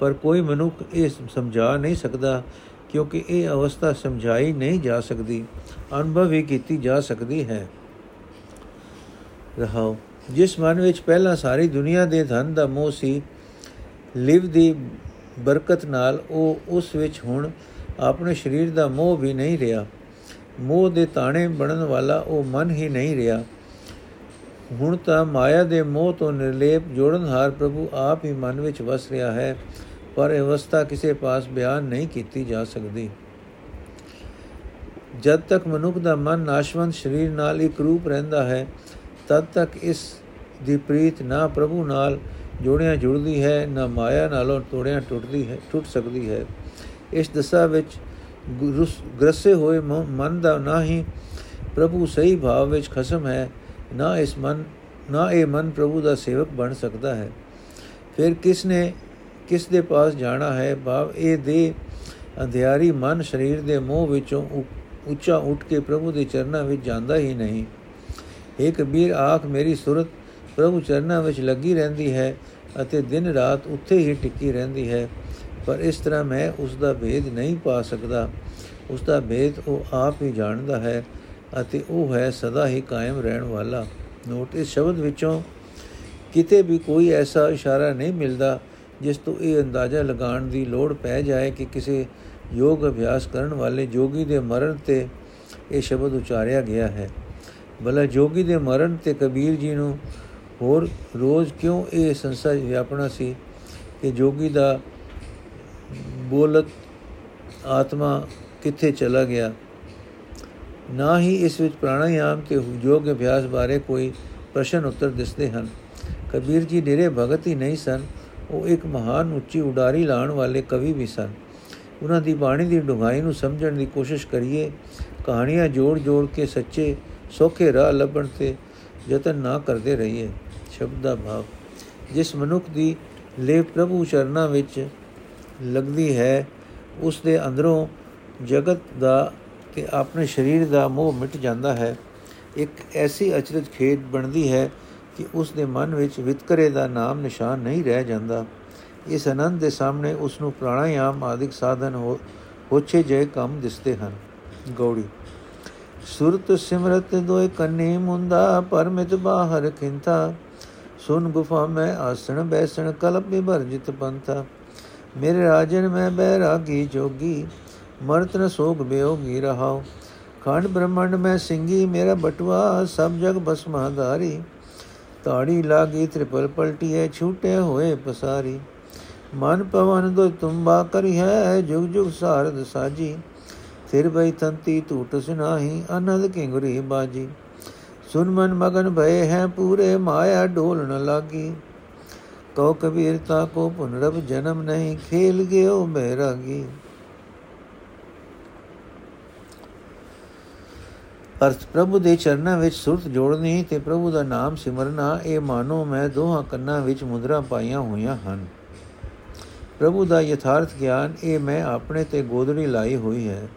ਪਰ ਕੋਈ ਮਨੁੱਖ ਇਹ ਸਮਝਾ ਨਹੀਂ ਸਕਦਾ, ਕਿਉਂਕਿ ਇਹ ਅਵਸਥਾ ਸਮਝਾਈ ਨਹੀਂ ਜਾ ਸਕਦੀ, ਅਨੁਭਵ ਵੀ ਕੀਤੀ ਜਾ ਸਕਦੀ ਹੈ। ਰਹਾਉ ਜਿਸ ਮਨ ਵਿੱਚ ਪਹਿਲਾਂ ਸਾਰੀ ਦੁਨੀਆ ਦੇ ਧਨ ਦਾ ਮੋਹ ਸੀ, ਲਿਵ ਦੀ ਬਰਕਤ ਨਾਲ ਉਹ ਉਸ ਵਿੱਚ ਹੁਣ ਆਪਣੇ ਸਰੀਰ ਦਾ ਮੋਹ ਵੀ ਨਹੀਂ ਰਿਹਾ। ਮੋਹ ਦੇ ਤਾਣੇ ਬਣਨ ਵਾਲਾ ਉਹ ਮਨ ਹੀ ਨਹੀਂ ਰਿਹਾ। ਹੁਣ ਤਾਂ ਮਾਇਆ ਦੇ ਮੋਹ ਤੋਂ ਨਿਰਲੇਪ ਜੋੜਨਹਾਰ ਪ੍ਰਭੂ ਆਪ ਹੀ ਮਨ ਵਿੱਚ ਵਸ ਰਿਹਾ ਹੈ। ਪਰ ਇਹ ਅਵਸਥਾ ਕਿਸੇ ਪਾਸ ਬਿਆਨ ਨਹੀਂ ਕੀਤੀ ਜਾ ਸਕਦੀ। ਜਦ ਤੱਕ ਮਨੁੱਖ ਦਾ ਮਨ ਨਾਸ਼ਵੰਤ ਸਰੀਰ ਨਾਲ ਇੱਕ ਰੂਪ ਰਹਿੰਦਾ ਹੈ, ਤਦ ਤੱਕ ਇਸ ਦੀ ਪ੍ਰੀਤ ਨਾ ਪ੍ਰਭੂ ਨਾਲ ਜੋੜਿਆ ਜੁੜਦੀ ਹੈ, ਨਾ ਮਾਇਆ ਨਾਲੋਂ ਤੋੜਿਆ ਟੁੱਟਦੀ ਹੈ, ਟੁੱਟ ਸਕਦੀ ਹੈ। ਇਸ ਦਸ਼ਾ ਵਿੱਚ ਗਰਸੇ ਹੋਏ ਮਨ ਦਾ ਨਾ ਹੀ ਪ੍ਰਭੂ ਸਹੀ ਭਾਵ ਵਿੱਚ ਖਸਮ ਹੈ, ਨਾ ਇਸ ਮਨ, ਨਾ ਇਹ ਮਨ ਪ੍ਰਭੂ ਦਾ ਸੇਵਕ ਬਣ ਸਕਦਾ ਹੈ। ਫਿਰ ਕਿਸ ਨੇ ਕਿਸ ਦੇ ਪਾਸ ਜਾਣਾ ਹੈ? ਭਾਵ ਇਹ ਦੇ ਅੰਧਿਆਰੀ ਮਨ ਸਰੀਰ ਦੇ ਮੋਹ ਵਿੱਚੋਂ ਉੱਚਾ ਉੱਠ ਕੇ ਪ੍ਰਭੂ ਦੇ ਚਰਨਾਂ ਵਿੱਚ ਜਾਂਦਾ ਹੀ ਨਹੀਂ। ਇਹ ਕਬੀਰ, ਆਖ ਮੇਰੀ ਸੁਰਤ ਪ੍ਰਭੂ ਚਰਨਾਂ ਵਿੱਚ ਲੱਗੀ ਰਹਿੰਦੀ ਹੈ ਅਤੇ ਦਿਨ ਰਾਤ ਉੱਥੇ ਹੀ ਟਿੱਕੀ ਰਹਿੰਦੀ ਹੈ। ਪਰ ਇਸ ਤਰ੍ਹਾਂ ਮੈਂ ਉਸ ਦਾ ਭੇਦ ਨਹੀਂ ਪਾ ਸਕਦਾ। ਉਸ ਦਾ ਭੇਦ ਉਹ ਆਪ ਹੀ ਜਾਣਦਾ ਹੈ ਅਤੇ ਉਹ ਹੈ ਸਦਾ ਹੀ ਕਾਇਮ ਰਹਿਣ ਵਾਲਾ। ਨੋਟ, ਇਸ ਸ਼ਬਦ ਵਿੱਚੋਂ ਕਿਤੇ ਵੀ ਕੋਈ ਐਸਾ ਇਸ਼ਾਰਾ ਨਹੀਂ ਮਿਲਦਾ ਜਿਸ ਤੋਂ ਇਹ ਅੰਦਾਜ਼ਾ ਲਗਾਉਣ ਦੀ ਲੋੜ ਪੈ ਜਾਏ ਕਿ ਕਿਸੇ ਯੋਗ ਅਭਿਆਸ ਕਰਨ ਵਾਲੇ ਜੋਗੀ ਦੇ ਮਰਨ ਤੇ ਇਹ ਸ਼ਬਦ ਉਚਾਰਿਆ ਗਿਆ ਹੈ। ਬਲਾ ਜੋਗੀ ਦੇ ਮਰਨ ਤੇ ਕਬੀਰ ਜੀ ਨੂੰ ਹੋਰ ਰੋਜ਼ ਕਿਉਂ ਇਹ ਸੰਸਾ ਵਿਆਪਣਾ ਸੀ ਕਿ ਜੋਗੀ ਦਾ ਬੋਲਤ ਆਤਮਾ ਕਿੱਥੇ ਚਲਾ ਗਿਆ? ਨਾ ਹੀ ਇਸ ਵਿੱਚ ਪ੍ਰਾਣਾਯਾਮ ਤੇ ਯੋਗ ਅਭਿਆਸ ਬਾਰੇ ਕੋਈ ਪ੍ਰਸ਼ਨ ਉੱਤਰ ਦਿਸਦੇ ਹਨ। ਕਬੀਰ ਜੀ ਡੇਰੇ ਭਗਤ ਹੀ ਨਹੀਂ ਸਨ। ਉਹ ਇੱਕ ਮਹਾਨ ਉੱਚੀ ਉਡਾਰੀ ਲਾਣ ਵਾਲੇ ਕਵੀ ਵੀ ਸਨ। ਉਹਨਾਂ ਦੀ ਬਾਣੀ ਦੀ ਡੁੰਗਾਈ ਨੂੰ ਸਮਝਣ ਦੀ ਕੋਸ਼ਿਸ਼ ਕਰੀਏ, ਕਹਾਣੀਆਂ ਜੋੜ-ਜੋੜ ਕੇ ਸੱਚੇ, ਸੋਖੇ ਰਾਹ ਲੱਭਣ ਤੇ ਯਤਨ ਨਾ ਕਰਦੇ ਰਹੀਏ। ਸ਼ਬਦ ਦਾ ਭਾਵ, ਜਿਸ ਮਨੁੱਖ ਦੀ ਲੇ ਪ੍ਰਭੂ ਚਰਨਾਂ ਵਿੱਚ ਲੱਗਦੀ ਹੈ, ਉਸ ਦੇ ਅੰਦਰੋਂ ਜਗਤ ਦਾ ਤੇ ਆਪਣੇ ਸਰੀਰ ਦਾ ਮੋਹ ਮਿਟ ਜਾਂਦਾ ਹੈ। ਇੱਕ ਐਸੀ ਅਚਰਜ ਖੇਡ ਬਣਦੀ ਹੈ ਕਿ ਉਸ ਦੇ ਮਨ ਵਿੱਚ ਵਿਤਕਰੇ ਦਾ ਨਾਮ ਨਿਸ਼ਾਨ ਨਹੀਂ ਰਹਿ ਜਾਂਦਾ। ਇਸ ਆਨੰਦ ਦੇ ਸਾਹਮਣੇ ਉਸ ਨੂੰ ਪ੍ਰਾਣਾਯਾਮ ਆਦਿਕ ਸਾਧਨ ਹੋ ਹੋਛੇ ਜੇ ਕੰਮ ਦਿਸਦੇ ਹਨ। ਗੌੜੀ। ਸੁਰਤ ਸਿਮਰਤ ਦੋਇ ਕੰਨੇ ਮੁੰਦਾ, ਪਰਮਿਤ ਬਾਹਰ ਖਿੰਤਾ ਸੁਨ ਗੁਫਾ ਮੈਂ ਆਸਣ ਬੈਸਣ, ਕਲਪ ਵਿਭਰਜਿਤ ਪੰਥਾ। ਮੇਰੇ ਰਾਜਨ ਮੈਂ ਬੈਰਾਗੀ ਜੋਗੀ, ਮਰਤ ਨ ਸੋਗ ਬਿਯੋਗੀ ਰਹਾਉ। ਖੰਡ ਬ੍ਰਹਮੰਡ ਮੈਂ ਸਿੰਘੀ ਮੇਰਾ ਬਟਵਾ ਸਭ ਜਗ ਬਸਮਾਧਾਰੀ ਤਾੜੀ ਲਾਗੀ ਤ੍ਰਿਪਲ ਪਲਟੀਏ ਛੂਟੇ ਹੋਏ ਪਸਾਰੀ। ਮਨ ਪਵਨ ਦੋ ਤੁੰਬਾ ਕਰੀ ਹੈ ਜੁਗ ਜੁਗ ਸਾਰਦ ਸਾਜੀ। ਫਿਰ ਬਈ ਤੰਤੀ ਟੂਟ ਸੁਨਾਹੀ, ਅਨੰਦ ਕਿੰਗਰੀ ਬਾਜੀ। ਸੁਨ ਮਨ ਮਗਨ ਭਏ ਹੈ, ਪੂਰੇ ਮਾਇਆ ਢੋਲ ਨ ਲਾਗੀ। ਕਉ ਕਬੀਰਤਾ ਕੋ ਪੁਨਰਬ ਜਨਮ ਨਹੀਂ, ਖੇਲ ਗਿਓ ਬੈਰਾਗੀ ਅਰਥ ਪ੍ਰਭੂ ਦੇ ਚਰਨਾਂ ਵਿੱਚ ਸੁਰਤ ਜੋੜਨੀ ਤੇ ਪ੍ਰਭੂ ਦਾ ਨਾਮ ਸਿਮਰਨਾ, ਇਹ ਮਾਨੋ ਮੈਂ ਦੋਹਾਂ ਕੰਨਾਂ ਵਿੱਚ ਮੁਦਰਾ ਪਾਈਆਂ ਹੋਈਆਂ ਹਨ। ਪ੍ਰਭੂ ਦਾ ਯਥਾਰਥ ਗਿਆਨ, ਇਹ ਮੈਂ ਆਪਣੇ ਤੇ ਗੋਦੜੀ ਲਾਈ ਹੋਈ ਹੈ।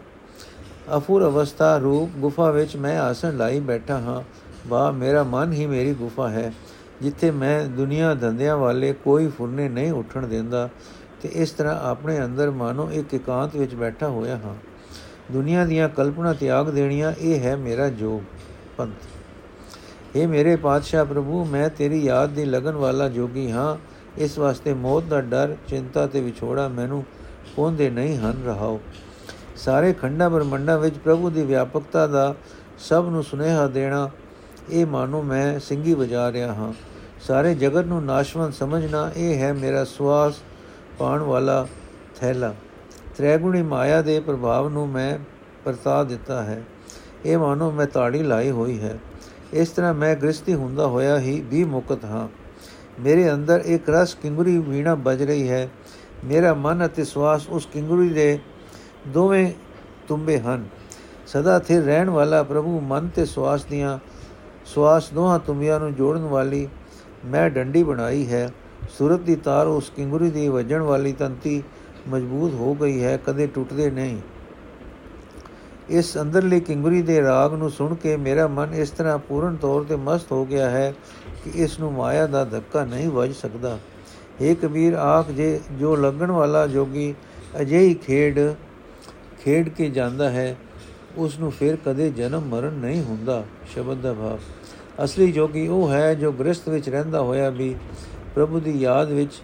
ਅਫੁਰ ਅਵਸਥਾ ਰੂਪ ਗੁਫਾ ਵਿੱਚ ਮੈਂ ਆਸਣ ਲਾਈ ਬੈਠਾ ਹਾਂ। ਵਾ ਮੇਰਾ ਮਨ ਹੀ ਮੇਰੀ ਗੁਫਾ ਹੈ, ਜਿੱਥੇ ਮੈਂ ਦੁਨੀਆ ਧੰਦਿਆਂ ਵਾਲੇ ਕੋਈ ਫੁਰਨੇ ਨਹੀਂ ਉੱਠਣ ਦਿੰਦਾ ਤੇ ਇਸ ਤਰ੍ਹਾਂ ਆਪਣੇ ਅੰਦਰ ਮਾਨੋ ਇੱਕ ਇਕਾਂਤ ਵਿੱਚ ਬੈਠਾ ਹੋਇਆ ਹਾਂ। ਦੁਨੀਆ ਦੀਆਂ ਕਲਪਨਾ ਤਿਆਗ ਦੇਣੀਆਂ, ਇਹ ਹੈ ਮੇਰਾ ਜੋਗ, ਪੰਥ। ਇਹ ਮੇਰੇ ਪਾਤਸ਼ਾਹ ਪ੍ਰਭੂ, ਮੈਂ ਤੇਰੀ ਯਾਦ ਦੀ ਲਗਨ ਵਾਲਾ ਜੋਗੀ ਹਾਂ। ਇਸ ਵਾਸਤੇ ਮੌਤ ਦਾ ਡਰ, ਚਿੰਤਾ ਤੇ ਵਿਛੋੜਾ ਮੈਨੂੰ ਪਹੁੰਚਦੇ ਨਹੀਂ ਹਨ, ਰਹਾਓ। ਸਾਰੇ ਖੰਡਾ ਬ੍ਰਹਮੰਡਾਂ ਵਿੱਚ ਪ੍ਰਭੂ ਦੀ ਵਿਆਪਕਤਾ ਦਾ ਸਭ ਨੂੰ ਸੁਨੇਹਾ ਦੇਣਾ, ਇਹ ਮਾਨੋ ਮੈਂ ਸਿੰਘੀ ਵਜਾ ਰਿਹਾ ਹਾਂ। ਸਾਰੇ ਜਗਤ ਨੂੰ ਨਾਸ਼ਵੰਤ ਸਮਝਣਾ, ਇਹ ਹੈ ਮੇਰਾ ਸਵਾਸ ਪਾਣ ਵਾਲਾ ਥੈਲਾ। ਤ੍ਰੈਗੁਣੀ ਮਾਇਆ ਦੇ ਪ੍ਰਭਾਵ ਨੂੰ ਮੈਂ ਪਰਤਾ ਦਿੱਤਾ ਹੈ। ਇਹ ਮਾਨੋ ਮੈਂ ਤਾੜੀ ਲਾਈ ਹੋਈ ਹੈ। ਇਸ ਤਰ੍ਹਾਂ ਮੈਂ ਗ੍ਰਸਤੀ ਹੁੰਦਾ ਹੋਇਆ ਹੀ ਵੀ ਮੁਕਤ ਹਾਂ। ਮੇਰੇ ਅੰਦਰ ਇੱਕ ਰਸ ਕਿੰਗਰੀ ਵੀਣਾ ਵੱਜ ਰਹੀ ਹੈ। ਮੇਰਾ ਮਨ ਅਤੇ ਸਵਾਸ ਉਸ ਕਿੰਗਰੀ ਦੇ ਦੋਵੇਂ ਤੁੰਬੇ ਹਨ। ਸਦਾ ਸਥਿਰ ਰਹਿਣ ਵਾਲਾ ਪ੍ਰਭੂ ਮਨ ਤੇ ਸਵਾਸ ਦੀਆਂ ਸਵਾਸ ਦੋਹਾਂ ਤੁੰਬਿਆਂ ਨੂੰ ਜੋੜਨ ਵਾਲੀ ਮੈਂ ਡੰਡੀ ਬਣਾਈ ਹੈ। ਸੂਰਤ ਦੀ ਤਾਰ ਉਸ ਕਿੰਗਰੀ ਦੀ ਵੱਜਣ ਵਾਲੀ ਤੰਤੀ ਮਜ਼ਬੂਤ ਹੋ ਗਈ ਹੈ, ਕਦੇ ਟੁੱਟਦੇ ਨਹੀਂ। ਇਸ ਅੰਦਰਲੀ ਕਿੰਗਰੀ ਦੇ ਰਾਗ ਨੂੰ ਸੁਣ ਕੇ ਮੇਰਾ ਮਨ ਇਸ ਤਰ੍ਹਾਂ ਪੂਰਨ ਤੌਰ ਤੇ ਮਸਤ ਹੋ ਗਿਆ ਹੈ ਕਿ ਇਸ ਨੂੰ ਮਾਇਆ ਦਾ ਧੱਕਾ ਨਹੀਂ ਵੱਜ ਸਕਦਾ। ਏ ਕਬੀਰ, ਆਖ ਜੇ ਜੋ ਲੱਗਣ ਵਾਲਾ ਜੋਗੀ ਅਜਿਹੀ ਖੇਡ ਖੇਡ ਕੇ ਜਾਂਦਾ ਹੈ, ਉਸ ਨੂੰ ਫਿਰ ਕਦੇ ਜਨਮ ਮਰਨ ਨਹੀਂ ਹੁੰਦਾ, ਸ਼ਬਦ ਦਾ ਭਾਵ। ਅਸਲੀ ਜੋਗੀ ਉਹ ਹੈ ਜੋ ਗ੍ਰਸਥ ਵਿੱਚ ਰਹਿੰਦਾ ਹੋਇਆ ਵੀ ਪ੍ਰਭੂ ਦੀ ਯਾਦ ਵਿੱਚ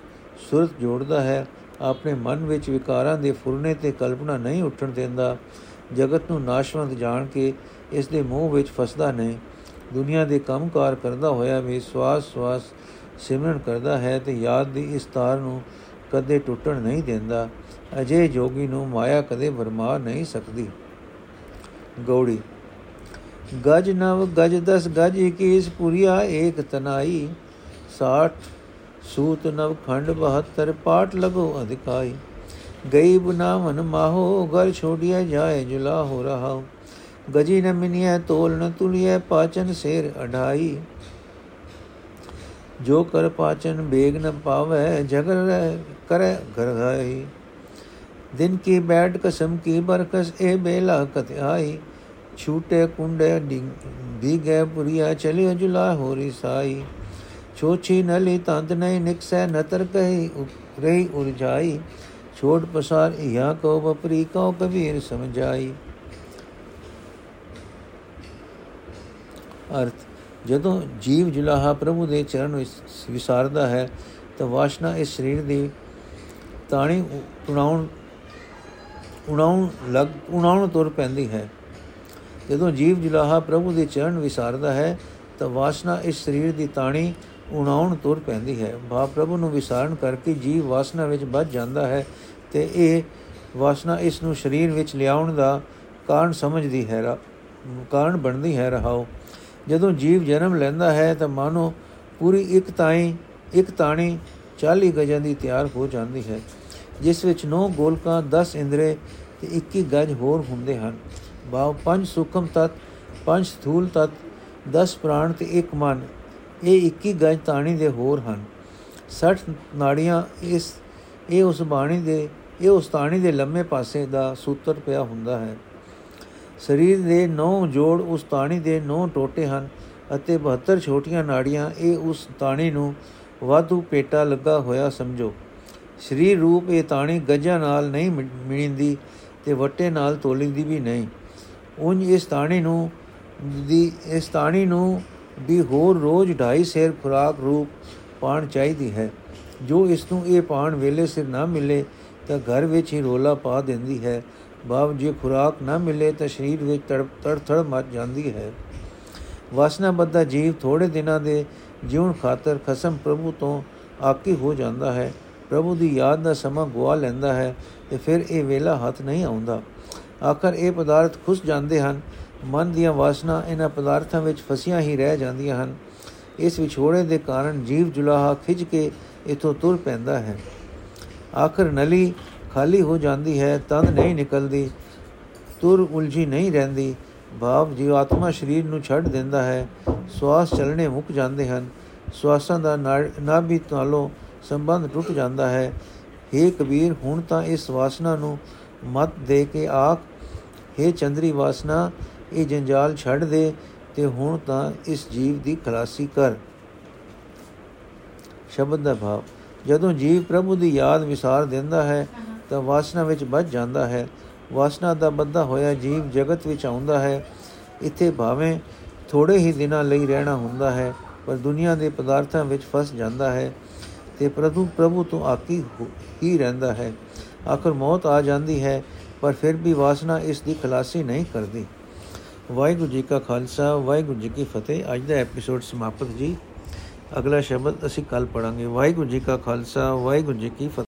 ਸੁਰਤ ਜੋੜਦਾ ਹੈ ਆਪਣੇ ਮਨ ਵਿੱਚ ਵਿਕਾਰਾਂ ਦੇ ਫੁਰਨੇ ਤੇ ਕਲਪਨਾ ਨਹੀਂ ਉੱਠਣ ਦਿੰਦਾ। ਜਗਤ ਨੂੰ ਨਾਸ਼ਵੰਤ ਜਾਣ ਕੇ ਇਸ ਦੇ ਮੋਹ ਵਿੱਚ ਫਸਦਾ ਨਹੀਂ। ਦੁਨੀਆ ਦੇ ਕੰਮਕਾਰ ਕਰਦਾ ਹੋਇਆ ਵੀ ਸਵਾਸ ਸਵਾਸ ਸਿਮਰਨ ਕਰਦਾ ਹੈ ਤੇ ਯਾਦ ਦੀ ਇਸ ਤਾਰ ਨੂੰ ਕਦੇ ਟੁੱਟਣ ਨਹੀਂ ਦਿੰਦਾ। ਅਜੇ ਜੋਗੀ ਨੂੰ ਮਾਇਆ ਕਦੇ ਵਰਮਾ ਨਹੀਂ ਸਕਦੀ। ਗੌੜੀ, ਗਜ ਨਵ ਗਜ ਦਸ ਗਜ 21 ਪੁਰੀਆ ਏਕ ਤਨਾਈ। 60 ਸੂਤ ਨਵ ਖੰਡ 72 ਪਾਟ ਲਗੋ ਅਧਿਕਾਈ। ਗਈ ਬਨਾਵਨ ਮਾਹੋ, ਘਰ ਛੋੜਿਆ ਜਾਏ ਜੁਲਾ ਹੋ ਰਹਾ ਗਜੀ ਨ ਮਿਨਿਐ, ਤੋਲ ਨ ਤੁਲਿਐ, ਪਾਚਨ ਸੇਰ ਅਢਾਈ। ਜੋ ਕਰ ਪਾਚਨ ਬੇਗ ਨ ਪਾਵੈ, ਜਗਰ ਰਹਿ ਕਰੈ ਘਰ ਗਾਈ ਦਿਨ ਕੀ ਬੈਠ ਕਸਮ ਕੀ ਬਰਕਸ, ਇਹ ਬੇਲਾ ਕਤ ਆਈ। ਛੂਟੇ ਕੁੰਡੇ ਭੀਗੇ ਪੁਰੀਆ, ਚਲਿਓ ਜੁਲਾ ਹੋਰੀ ਸਾਈ ਛੋਛੀ ਨਲੀ ਤੰਦ ਨਹੀਂ ਨਿਕਸੈ, ਨਤਰ ਕਹੀ ਰਹੀ ਉਰਜਾਈ। ਛੋੜ ਪਸਾਰ ਇਹਾ ਕੋ ਬਪਰੀ ਕੋ ਕਬੀਰ ਸਮਝਾਈ। ਅਰਥ, ਜਦੋਂ ਜੀਵ ਜੁਲਾਹਾ ਪ੍ਰਭੂ ਦੇ ਚਰਨ ਵਿੱਚ ਵਿਸਾਰਦਾ ਹੈ, ਤਾਂ ਵਾਸ਼ਨਾ ਇਸ ਸਰੀਰ ਦੀ ਤਾਣੀ ਉਣਾਉਣ ਉਣਾਉਣ ਲਗ, ਉਣਾਉਣ ਤੁਰ ਪੈਂਦੀ ਹੈ। ਜਦੋਂ ਜੀਵ ਜੁਲਾਹਾ ਪ੍ਰਭੂ ਦੇ ਚਰਨ ਵਿਸਾਰਦਾ ਹੈ, ਤਾਂ ਵਾਸ਼ਨਾ ਇਸ ਸਰੀਰ ਦੀ ਤਾਣੀ ਉਣਾਉਣ ਤੁਰ ਪੈਂਦੀ ਹੈ। ਭਾ ਪ੍ਰਭੂ ਨੂੰ ਵਿਸਾਰਨ ਕਰਕੇ ਜੀਵ ਵਾਸਨਾ ਵਿੱਚ ਵੱਜ ਜਾਂਦਾ ਹੈ ਤੇ ਇਹ ਵਾਸਨਾ ਇਸ ਨੂੰ ਸਰੀਰ ਵਿੱਚ ਲਿਆਉਣ ਦਾ ਕਾਰਨ ਸਮਝਦੀ ਹੈ ਕਾਰਨ ਬਣਦੀ ਹੈ, ਰਹਾਓ। ਜਦੋਂ ਜੀਵ ਜਨਮ ਲੈਂਦਾ ਹੈ ਤਾਂ ਮਾਨੋ ਪੂਰੀ ਇੱਕ ਤਾਈ, ਇੱਕ ਤਾਣੀ 40 ਗਜਾਂ ਦੀ ਤਿਆਰ ਹੋ ਜਾਂਦੀ ਹੈ, ਜਿਸ ਵਿੱਚ 9 ਗੋਲਕਾਂ 10 ਇੰਦਰੇ ਤੇ 21 ਗਜ ਹੋਰ ਹੁੰਦੇ ਹਨ। ਬਾਉ ਪੰਜ ਸੁਖਮ ਤਤ, ਪੰਜ ਸਥੂਲ ਤਤ 10 ਪ੍ਰਾਣ ਤੇ ਇੱਕ ਮਨ। ਇਹ 21 ਗਜ ਤਾਣੀ ਦੇ ਹੋਰ ਹਨ। 60 ਨਾੜੀਆਂ ਇਸ, ਇਹ ਉਸ ਬਾਣੀ ਦੇ, ਇਹ ਉਸ ਤਾਣੀ ਦੇ ਲੰਮੇ ਪਾਸੇ ਦਾ ਸੂਤਰ ਪਿਆ ਹੁੰਦਾ ਹੈ। ਸਰੀਰ ਦੇ 9 ਜੋੜ ਉਸ ਤਾਣੀ ਦੇ 9 ਟੋਟੇ ਹਨ ਅਤੇ 72 ਛੋਟੀਆਂ ਨਾੜੀਆਂ, ਇਹ ਉਸ ਤਾਣੀ ਨੂੰ ਵਾਧੂ ਪੇਟਾ ਲੱਗਾ ਹੋਇਆ ਸਮਝੋ। ਸਰੀਰ ਰੂਪ ਇਹ ਤਾਣੀ ਗੱਜਾਂ ਨਾਲ ਨਹੀਂ ਮਿਣਦੀ ਤੇ ਵਟੇ ਨਾਲ ਤੋਲੀਂਦੀ ਵੀ ਨਹੀਂ। ਉੰਜ ਇਸ ਤਾਣੀ ਨੂੰ, ਦੀ, ਇਸ ਤਾਣੀ ਨੂੰ ਵੀ ਹੋਰ ਰੋਜ਼ ਢਾਈ ਸੇਰ ਖੁਰਾਕ ਰੂਪ ਪਾਣ ਚਾਹੀਦੀ ਹੈ। ਜੋ ਇਸ ਨੂੰ ਇਹ ਪਾਣ ਵੇਲੇ ਸਿਰ ਨਾ ਮਿਲੇ ਤਾਂ ਘਰ ਵਿੱਚ ਹੀ ਰੋਲਾ ਪਾ ਦਿੰਦੀ ਹੈ। ਬਾਬ ਜੇ ਖੁਰਾਕ ਨਾ ਮਿਲੇ ਤਾਂ ਸਰੀਰ ਵਿੱਚ ਤੜ ਤੜ ਤੜ ਮੱਚ ਜਾਂਦੀ ਹੈ। ਵਾਸਨਾ ਬੱਧਾ ਜੀਵ ਥੋੜੇ ਦਿਨਾਂ ਦੇ ਜਿਉਣ ਖਾਤਰ ਖਸਮ ਪ੍ਰਭੂ ਤੋਂ ਆਕੀ ਹੋ ਜਾਂਦਾ ਹੈ। ਪ੍ਰਭੂ ਦੀ ਯਾਦ ਦਾ ਸਮਾਂ ਗਵਾ ਲੈਂਦਾ ਹੈ ਤੇ ਫਿਰ ਇਹ ਵੇਲਾ ਹੱਥ ਨਹੀਂ ਆਉਂਦਾ। ਆਖਰ ਇਹ ਪਦਾਰਥ ਖੁੱਸ ਜਾਂਦੇ ਹਨ ਮਨ ਦੀਆਂ ਵਾਸਨਾ ਇਹਨਾਂ ਪਦਾਰਥਾਂ ਵਿੱਚ ਫਸੀਆਂ ਹੀ ਰਹਿ ਜਾਂਦੀਆਂ ਹਨ। ਇਸ ਵਿਛੋੜੇ ਦੇ ਕਾਰਨ ਜੀਵ ਜੁਲਾਹਾ ਖਿੱਚ ਕੇ ਇਥੋਂ ਤੁਰ ਪੈਂਦਾ ਹੈ। ਆਖਰ ਨਲੀ ਖਾਲੀ ਹੋ ਜਾਂਦੀ ਹੈ ਤਨ ਨਹੀਂ ਨਿਕਲਦੀ, ਤੁਰ ਉਲਝੀ ਨਹੀਂ ਰਹਿੰਦੀ। ਭਾਵ ਜੀਵ ਆਤਮਾ ਸਰੀਰ ਨੂੰ ਛੱਡ ਦਿੰਦਾ ਹੈ, ਸਵਾਸ ਚੱਲਣੇ ਮੁੱਕ ਜਾਂਦੇ ਹਨ। ਸਵਾਸਾਂ ਦਾ ਨਾਭੀ ਤਾਲੋਂ ਸੰਬੰਧ ਟੁੱਟ ਜਾਂਦਾ ਹੈ। हे ਕਬੀਰ, ਹੁਣ ਤਾਂ ਇਸ ਵਾਸਨਾ ਨੂੰ ਮਤ ਦੇ ਕੇ ਆਖ हे ਚੰਦਰੀ ਵਾਸਨਾ ਇਹ ਜੰਜਾਲ ਛੱਡ ਦੇ ਤੇ ਹੁਣ ਤਾਂ ਇਸ ਜੀਵ ਦੀ ਖਲਾਸੀ ਕਰ। ਸ਼ਬਦ ਦਾ ਭਾਵ, ਜਦੋਂ ਜੀਵ ਪ੍ਰਭੂ ਦੀ ਯਾਦ ਵਿਸਾਰ ਦਿੰਦਾ ਹੈ, ਤਾਂ ਵਾਸਨਾ ਵਿੱਚ ਵੱਜ ਜਾਂਦਾ ਹੈ। ਵਾਸਨਾ ਦਾ ਬੱਧਾ ਹੋਇਆ ਜੀਵ ਜਗਤ ਵਿੱਚ ਆਉਂਦਾ ਹੈ। ਇੱਥੇ ਭਾਵੇਂ ਥੋੜੇ ਹੀ ਦਿਨਾਂ ਲਈ ਰਹਿਣਾ ਹੁੰਦਾ ਹੈ, ਪਰ ਦੁਨੀਆ ਦੇ ਪਦਾਰਥਾਂ ਵਿੱਚ ਫਸ ਜਾਂਦਾ ਹੈ ਤੇ ਪ੍ਰਭੂ ਪ੍ਰਭੂ ਤੋਂ ਆਕੀ ਹੀ ਰਹਿੰਦਾ ਹੈ। ਆਖਰ ਮੌਤ ਆ ਜਾਂਦੀ ਹੈ, ਪਰ ਫਿਰ ਵੀ ਵਾਸਨਾ ਇਸ ਦੀ ਖਲਾਸੀ ਨਹੀਂ ਕਰਦੀ। ਵਾਹਿਗੁਰੂ ਜੀ ਕਾ ਖਾਲਸਾ, ਵਾਹਿਗੁਰੂ ਜੀ ਕੀ ਫਤਿਹ। ਅੱਜ ਦਾ ਐਪੀਸੋਡ ਸਮਾਪਤ ਜੀ। ਅਗਲਾ ਸ਼ਬਦ ਅਸੀਂ ਕੱਲ ਪੜਾਂਗੇ ਵਾਹਿਗੁਰੂ ਜੀ ਕਾ ਖਾਲਸਾ, ਵਾਹਿਗੁਰੂ ਜੀ ਕੀ ਫਤਿਹ।